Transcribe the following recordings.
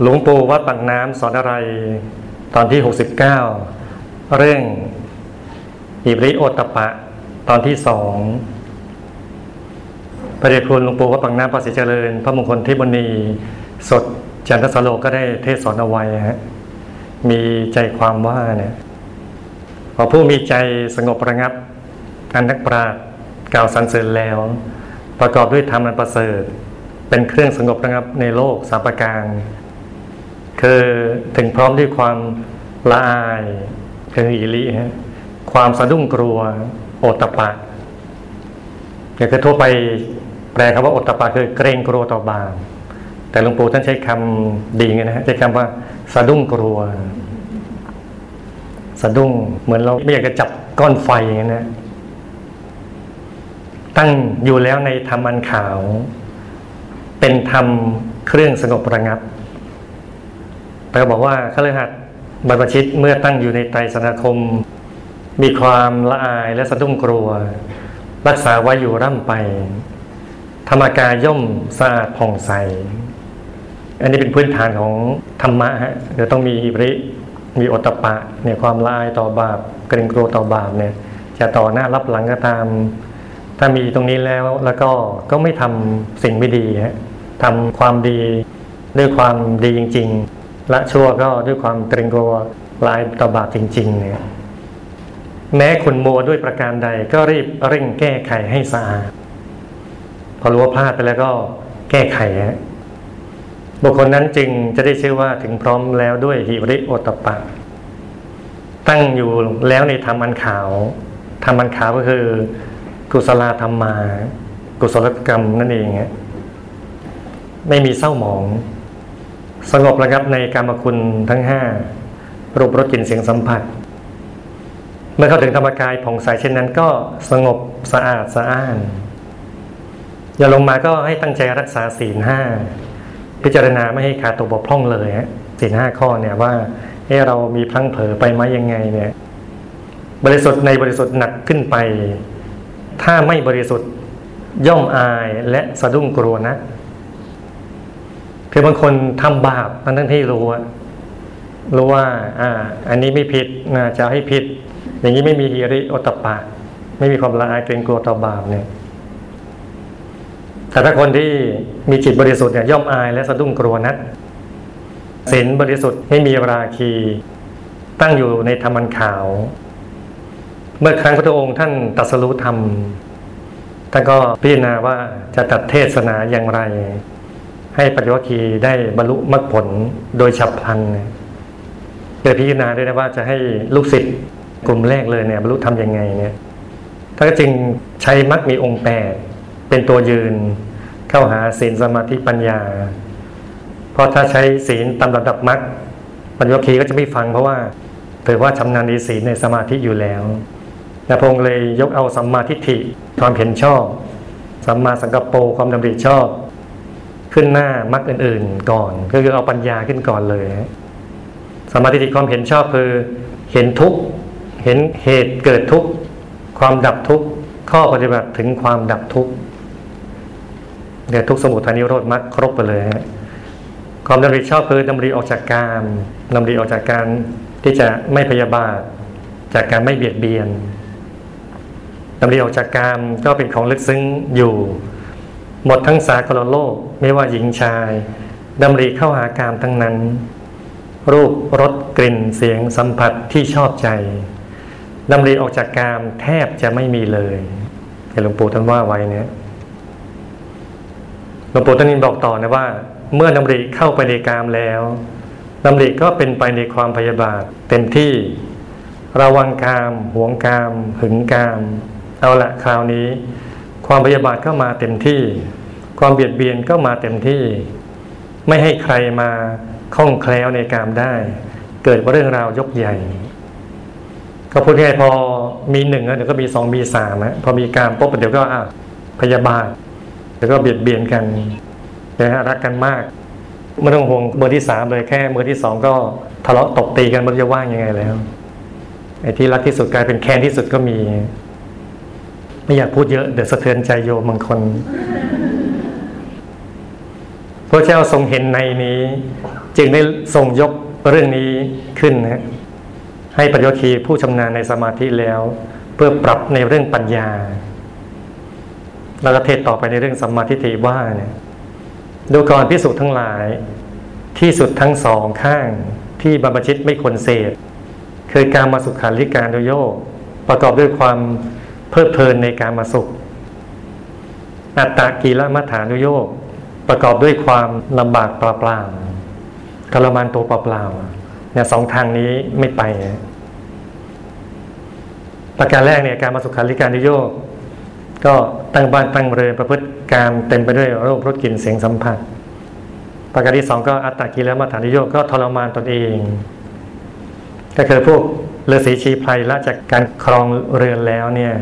หลวงปู่วัดปากน้ำสอนอะไรตอนที่ 69 เรื่องอิบริโอตปะ ตอนที่สองพระเดชคุณหลวงปู่วัดปากน้ำภาษีเจริญ พระมงคลเทิบณีสดจันทสโลก็ได้เทศสอนเอาไว้ฮะมีใจความว่าเนี่ยพอผู้มีใจสงบระงับอันนักปราชญ์กล่าวสรรเสริญแล้ว ประกอบด้วยธรรมอันประเสริฐ เป็นเครื่องสงบระงับในโลกสามประการ คือถึงพร้อมด้วยความละอายคืออิริฮะความสะดุ้งกลัวโอตปะอย่างคือทั่วไปแปลคำว่าโอตปะคือเกรงกลัวต่อบาปแต่หลวงปู่ท่านใช้คำดีไงนะฮะใช้คำว่าสะดุ้งกลัว สะดุ้งเหมือนเราไม่อยากจะจับก้อนไฟอย่างนี้นะ ตั้งอยู่แล้วในธรรมอันขาว เป็นธรรมเครื่องสงบระงับ แต่บอกว่าขลือหัดบรรพชิตเมื่อตั้งอยู่ในไตรสนาคม มีความละอายและสะดุ้งกลัว รักษาไว้อยู่ร่ำไป ธรรมกายย่อมสะอาดผ่องใส อันนี้เป็นพื้นฐานของธรรมะฮะเดี๋ยวต้องมีอิริมีอตปะเนี่ยความละอายต่อบาปเกรงกลัวต่อบาปเนี่ย จะต่อหน้ารับหลังก็ตาม ถ้ามีตรงนี้แล้วแล้วก็ก็ไม่ทำสิ่งไม่ดีฮะทำความดีด้วยความดีจริง ๆ ละชั่วก็ด้วยความเกรงกลัวลายต่อบาปจริง ๆ เนี่ย แม้คุณโมด้วยประการใด ก็รีบเร่งแก้ไขให้สะอาดพอรู้ว่าพลาดไปแล้วก็แก้ไขฮะบุคคลนั้นจึงจะได้ชื่อว่าถึงพร้อมแล้วด้วยหิริโอตปะ ตั้งอยู่แล้วในธรรมอันขาวธรรมอันขาวก็คือ กุศลธรรมมา กุศลกรรมนั่นเองฮะไม่มีเศร้าหมอง สงบระงับในกรรมคุณทั้งห้ารูปรสกลิ่นเสียงสัมผัส เมื่อเข้าถึงธรรมกายผ่องใสเช่นนั้น ก็สงบสะอาดสะอ้าน อย่าลงมาก็ให้ตั้งใจรักษาศีลห้าพิจารณาไม่ให้ขาดตกบกพร่องเลยฮะศีลห้าข้อเนี่ยว่าเออเรามีพลั้งเผลอไปไหมยังไงเนี่ย บริสุทธิ์ในบริสุทธิ์หนักขึ้นไป ถ้าไม่บริสุทธิ์ย่อมอายและสะดุ้งกลัวนะ คือบางคนทำบาปทั้งที่รู้ว่ารู้ว่า อ่า อันนี้ไม่ผิดนะจะให้ผิด อย่างนี้ไม่มีฮิริโอตปะ ไม่มีความละอายเกรงกลัวต่อบาปเนี่ย แต่ถ้าคนที่มีจิตบริสุทธิ์เนี่ยย่อมอายและสะดุ้งกลัวนักศีลบริสุทธิ์ไม่มีราคี ตั้งอยู่ในธรรมันขาว เมื่อครั้งพระองค์ท่านตัสรู้ธรรมท่านก็พิจารณาว่าจะตัดเทศนาอย่างไร ให้ปัญญวคีได้บรรลุมรรคผลโดยฉับพลันเลยพิจารณาด้วยนะว่าจะให้ลูกศิษย์กลุ่มแรกเลยเนี่ยบรรลุทำยังไงเนี่ยท่านก็จึงใช้มรรคมีองค์แปดเป็นตัวยืนเข้าหาศีลสมาธิปัญญา เพราะถ้าใช้ศีลตามระดับมรรคปัญญวคีก็จะไม่ฟังเพราะว่าถือว่าชำนาญในศีลในสมาธิอยู่แล้วแต่พงเลยยกเอาสัมมาทิฏฐิความเห็นชอบสัมมาสังกัปโปความดำริชอบ ขึ้นหน้ามรรคอื่น ๆ ก่อน ก็คือเอาปัญญาขึ้นก่อนเลยสมาทิฏฐิความเห็นชอบคือเห็นทุกเห็นเหตุเกิดทุกความดับทุกข้อปฏิบัติถึงความดับทุกเดี๋ยวทุกสมุทัยนิโรธมรรคครบไปเลยความดำริชอบคือดำริออกจากการดำริออกจากการที่จะไม่พยาบาท จากการไม่เบียดเบียนดำริออกจากการก็เป็นของลึกซึ้งอยู่ หมดทั้งสากลโลก ไม่ว่าหญิงชายดำริเข้าหากามทั้งนั้น รูปรสกลิ่นเสียงสัมผัสที่ชอบใจดำริออกจากกามแทบจะไม่มีเลยหลวงปู่ท่านว่าไว้เนี่ยหลวงปู่ท่านนินบอกต่อนะว่า เมื่อดำริเข้าไปในกามแล้วดำริก็เป็นไปในความพยาบาทเต็มที่ระวังกาม หวงกาม หึงกาม เอาละคราวนี้ ความพยาบาทก็มาเต็มที่ ความเบียดเบียนก็มาเต็มที่ ไม่ให้ใครมาคล่องแคล้วในกามได้ เกิดเรื่องราวยกใหญ่ ก็พูดง่ายพอมีหนึ่งเดี๋ยวก็มีสองมีสามนะพอมีการปุ๊บเดี๋ยวก็อะพยาบาทเดี๋ยวก็เบียดเบียนกันนะฮะรักกันมากไม่ต้องห่วงเบอร์ที่สามเลยแค่เบอร์ที่สองก็ทะเลาะตบตีกันมันจะว่างยังไงแล้วไอ้ที่รักที่สุดกลายเป็นแค้นที่สุดก็มี ไม่อยากพูดเยอะเดี๋ยวสะเทือนใจโยมบางคน พระเจ้าทรงเห็นในนี้ จึงได้ทรงยกเรื่องนี้ขึ้นนะให้ปัญญคีผู้ชำนาญในสมาธิแล้ว เพื่อปรับในเรื่องปัญญา แล้วก็เทศต่อไปในเรื่องสัมมาทิฏฐิว่าเนี่ยดูกรพิสุทั้งหลาย ที่สุดทั้งสองข้างที่บรรพชิตไม่ควรเสพคือการมาสุขาริการโดยโยประกอบด้วยความเพลิดเพลินในการมาสุข อัตตากีละมัฐานุโยก ประกอบด้วยความลำบากเปล่าๆทรมานตัวเปล่าๆเนี่ยสองทางนี้ไม่ไป ประการแรกเนี่ยการมาสุขาริการนุโยกก็ตั้งบ้านตั้งเรือนประพฤติการเต็มไปด้วยโรครสกลิ่นเสียงสัมผัส ประการที่สองก็อัตตากิละมัฐานุโยกก็ทรมานตนเอง ก็คือพวกฤาษีชีไพรละจากการครองเรือนแล้วเนี่ย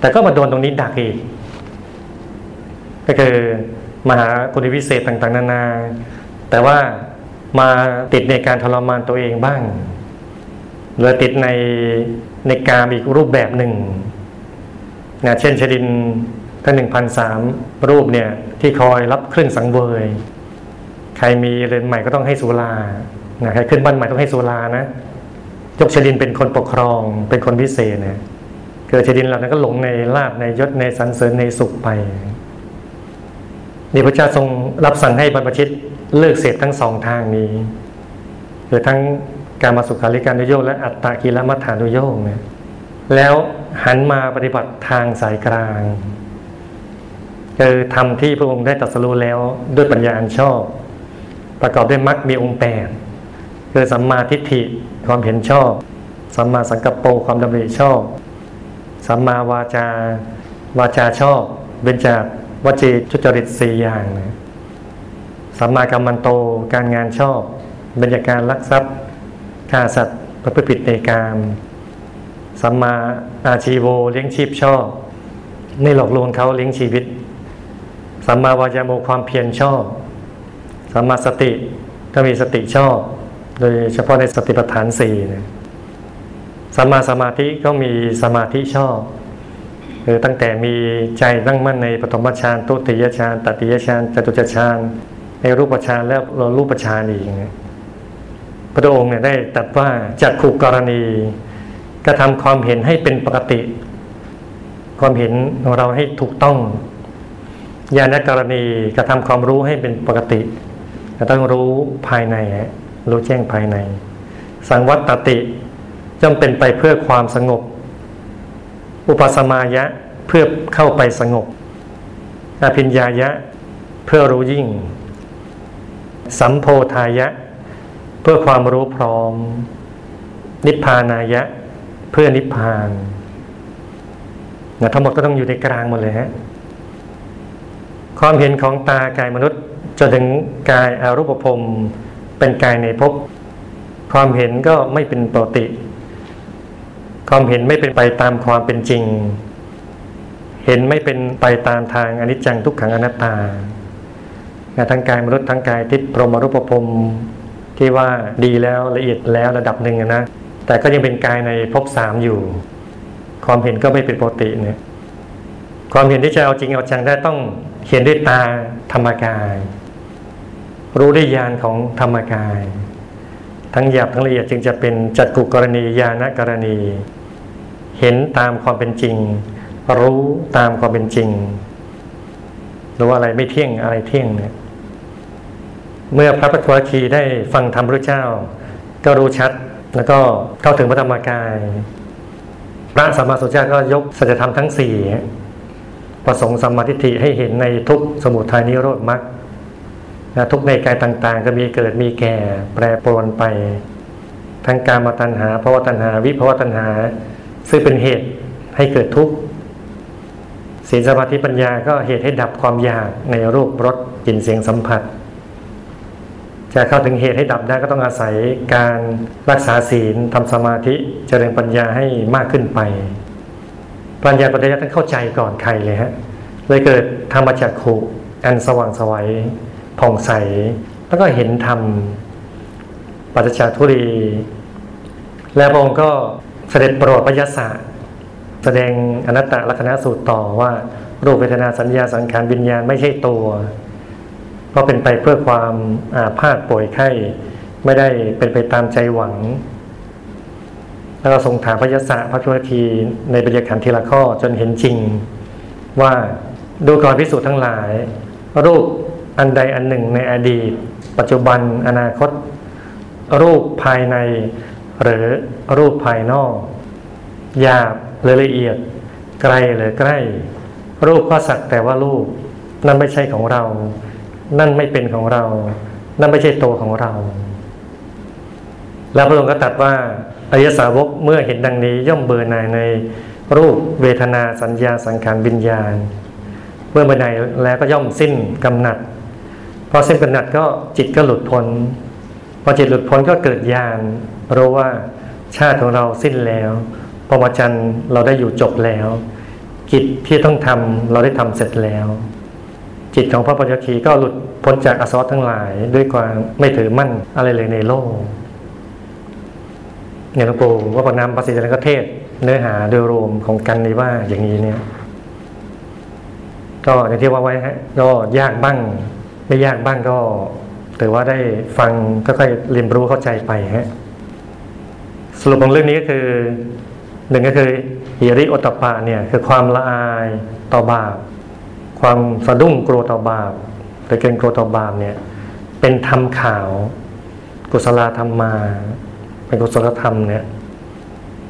แต่ก็มาโดนตรงนี้ดักอีก ก็คือ มหาคุณวิเศษต่างๆ นานา แต่ว่ามาติดในการทรมานตัวเองบ้างหรือติดในในการอีกรูปแบบหนึ่งนะเช่นชดินท่านหนึ่งพันสามรูปเนี่ยที่คอยรับเครื่องสังเวย ใครมีเรือนใหม่ก็ต้องให้สุรานะใครขึ้นบ้านใหม่ต้องให้สุรานะยกชดินเป็นคนปกครองเป็นคนพิเศษนะเกิดชดินเหล่านั้นก็หลงในลาบในยศในสันเสริญในสุขไป นี่พระเจ้าทรงรับสั่งให้บรรพชิตเลิกเสพทั้งสองทางนี้คือทั้งการมาสุขาริการุโยกและอัตตากิลมัฏฐานุโยกเนี่ยแล้วหันมาปฏิบัติทางสายกลางคือทำที่พระองค์ได้ตรัสรู้แล้วด้วยปัญญาอันชอบ ประกอบด้วยมรรคมีองค์แปดคือสัมมาทิฏฐิความเห็นชอบ สัมมาสังกัปโปความดำริชอบ สัมมาวาจา วาจาชอบเบญจาก วจีทุจริตสี่อย่างนะสัมมากรรมันโตการงานชอบ บรรยาการลักทรัพย์ฆ่าสัตว์ประพฤติผิดในการสัมมาอาชีโวเลี้ยงชีพชอบไม่หลอกลวงเขาเลี้ยงชีวิต สัมมาวายาโมความเพียรชอบ สัมมาสติถ้ามีสติชอบ โดยเฉพาะในสติปัฏฐานสี่นะสัมมาสมาธิก็มีสมาธิชอบ ตั้งแต่มีใจตั้งมั่นในปฐมฌานตุติยฌานตติยฌานจตุจฌานในรูปฌานแล้วรูปฌานอีกพระองค์เนี่ยได้ตรัสว่าจากขูกรณีกระทำความเห็นให้เป็นปกติ ความเห็นของเราให้ถูกต้องญาณกรณีกระทำความรู้ให้เป็นปกติจะต้องรู้ภายในรู้แจ้งภายใน สังวัตติจำเป็นไปเพื่อความสงบ อุปสมายะเพื่อเข้าไปสงบอภิญญายะเพื่อรู้ยิ่ง สัมโพธายะ เพื่อความรู้พร้อม นิพพานายะ เพื่อนิพพานนะทั้งหมดก็ต้องอยู่ในกลางหมดเลยฮะความเห็นของตากายมนุษย์จนถึงกายอารูปภพเป็นกายในภพความเห็นก็ไม่เป็นปกติ ความเห็นไม่เป็นไปตามความเป็นจริง เห็นไม่เป็นไปตามทางอนิจจังทุกขังอนัตตาทั้งกายมนุษย์ทั้งกายทิพย์พรหมรูปภพที่ว่าดีแล้วละเอียดแล้วระดับหนึ่งนะแต่ก็ยังเป็นกายในภพสามอยู่ ความเห็นก็ไม่เป็นปกติเนี่ยความเห็นที่จะเอาจริงเอาจังได้ต้องเห็นด้วยตาธรรมกาย รู้ด้วยญาณของธรรมกาย ทั้งหยาบทั้งละเอียดจึงจะเป็นจัดกุกรณีญาณกรณี เห็นตามความเป็นจริง รู้ตามความเป็นจริงรู้อะไรไม่เที่ยงอะไรเที่ยงเนี่ย เมื่อพระปฐวคีได้ฟังธรรมพระเจ้า ก็รู้ชัดแล้วก็เข้าถึงพระธรรมกาย พระสัมมาสัมพุทธเจ้าก็ยกสัจธรรมทั้งสี่ประสงค์สัมมาทิฏฐิให้เห็นในทุกสมุทัยนิโรธมรรคทุกในกายต่าง ๆ ก็มีเกิดมีแก่แปรปรวนไป ทั้งการมาตัณหาภาวะตัณหา วิภาวะตัณหา ซึ่งเป็นเหตุให้เกิดทุกข์ศีลสมาธิปัญญาก็เหตุให้ดับความอยากในรูปรสกลิ่นเสียงสัมผัส จะเข้าถึงเหตุให้ดับได้ก็ต้องอาศัยการรักษาศีลทำสมาธิเจริญปัญญาให้มากขึ้นไป ปัญญาปัญญาต้องเข้าใจก่อนใครเลยฮะเลยเกิดธรรมจักขุอันสว่างสวัยผ่องใส แล้วก็เห็นธรรมปัจจาทุรี และพระองค์ก็ เสด็จโปรดพยศะแสดงอนัตตลักษณะสูตรต่อว่ารูปเวทนาสัญญาสังขารวิญญาณไม่ใช่ตัวเพราะเป็นไปเพื่อความอาพาธป่วยไข้ ไม่ได้เป็นไปตามใจหวัง แล้วก็ทรงถามพระยศะพระพุทธทีในบรรยากาศทีละข้อจนเห็นจริง ว่าดูก่อนพิสูจน์ทั้งหลาย รูปอันใดอันหนึ่งในอดีต ปัจจุบันอนาคต รูปภายใน หรือรูปภายนอกหยาบหรือละเอียด ไกลหรือใกล้ รูปก็สักแต่ว่ารูป นั่นไม่ใช่ของเรา นั่นไม่เป็นของเรา นั่นไม่ใช่ตัวของเรา แล้วพระองค์ก็ตรัสว่าอริยสาวกเมื่อเห็นดังนี้ย่อมเบื่อหน่ายในรูปเวทนาสัญญาสังขารวิญญาณ เมื่อเบื่อหน่ายแล้วก็ย่อมสิ้นกำหนัดพอสิ้นกำหนัดก็จิตก็หลุดพ้นพอจิตหลุดพ้นก็เกิดญาณ รู้ว่าชาติของเราสิ้นแล้วพรหมจรรย์เราได้อยู่จบแล้ว กิจที่ต้องทำเราได้ทำเสร็จแล้ว จิตของพระปัญญคีก็หลุดพ้นจากอสวรทั้งหลาย ด้วยความไม่ถือมั่นอะไรเลยในโลกเนี่ยหลวงปู่ว่าปนามภาษีจันทร์เทศ เนื้อหาโดยรวมของกันนี้ว่าอย่างนี้เนี่ย ก็อย่างที่ว่าไว้ฮะก็ยากบ้าง ไม่ยากบ้างก็ถือว่าได้ฟังก็ค่อยเรียนรู้เข้าใจไปฮะ สรุปของเรื่องนี้ก็คือหนึ่งก็คือฮิริโอตปปะเนี่ยคือความละอายต่อบาป ความสะดุ้งกลัวต่อบาปหรือเกรงกลัวต่อบาปเนี่ยเป็นธรรมขาว กุศลธรรมมา เป็นกุศลธรรมเนี่ย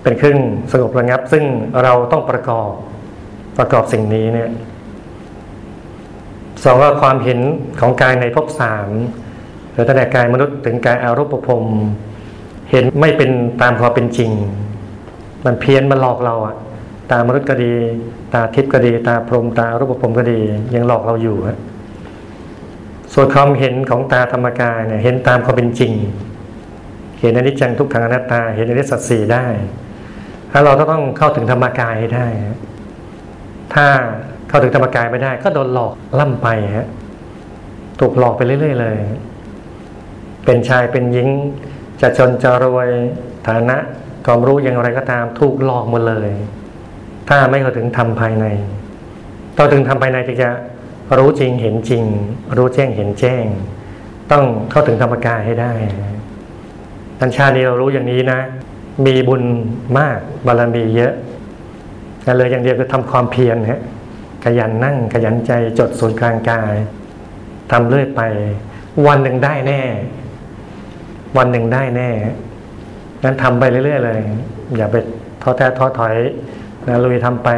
เป็นเครื่องสงบระงับ ซึ่งเราต้องประกอบประกอบสิ่งนี้เนี่ยสองก็ความเห็นของกายในภพสามหรือตั้งแต่กายมนุษย์ถึงกายอารูปภพ เห็นไม่เป็นตามความเป็นจริง มันเพี้ยนมันหลอกเราอะตามนุษย์ก็ดี ตาทิพย์ก็ดี ตาพรหมตารูปภพก็ดี ยังหลอกเราอยู่ฮะส่วนความเห็นของตาธรรมกายเนี่ยเห็นตามความเป็นจริง เห็นอนิจจังทุกขังอนัตตา เห็นอริยสัจสี่ได้ ถ้าเราต้องเข้าถึงธรรมกายให้ได้ฮะถ้าเข้าถึงธรรมกายไม่ได้ ก็โดนหลอกล่ำไปฮะถูกหลอกไปเรื่อย ๆ เลย เป็นชายเป็นหญิง จะจนจะรวยฐานะความรู้อย่างไรก็ตามถูกหลอกหมดเลย ถ้าไม่เข้าถึงธรรมภายในต้องถึงธรรมภายในจึงจะรู้จริงเห็นจริง รู้แจ้งเห็นแจ้ง ต้องเข้าถึงธรรมกายให้ได้ทันชาตินี้เรารู้อย่างนี้นะ มีบุญมากบารมีเยอะแต่เลยอย่างเดียวคือทำความเพียรฮะขยันนั่งขยันใจจดศูนย์กลางกายทำเรื่อยไป วันหนึ่งได้แน่ วันหนึ่งได้แน่งั้นทำไปเรื่อยๆเลย อย่าไปท้อแท้ท้อถอยนะลุยทำไป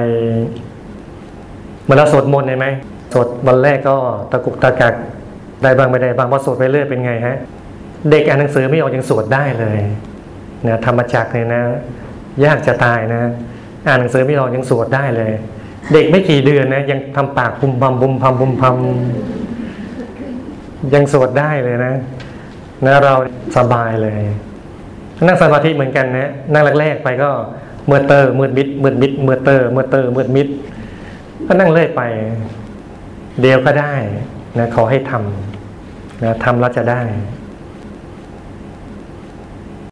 เมื่อเราสวดมนต์เห็นไหมสวดวันแรกก็ตะกุกตะกักได้บ้างไม่ได้บ้างพอสวดไปเรื่อยเป็นไงฮะ เด็กอ่านหนังสือไม่ออกยังสวดได้เลยนี่ยธรรมจักรเนี่ยนะ ยากจะตายนะ อ่านหนังสือไม่ออกยังสวดได้เลย เด็กไม่กี่เดือนนะยังทำปากบุมพำบุมพำบุมพำยังสวดได้เลยนะ นะเราสบายเลย นั่งสมาธิเหมือนกันนะนั่งแรกๆไปก็เมื่อเตอร์มืดมิดมืดมิดเมื่อเตอร์เมื่อเตอร์มืดมิด ก็นั่งเรื่อยไป เดี๋ยวก็ได้นะขอให้ทำนะทำแล้วจะได้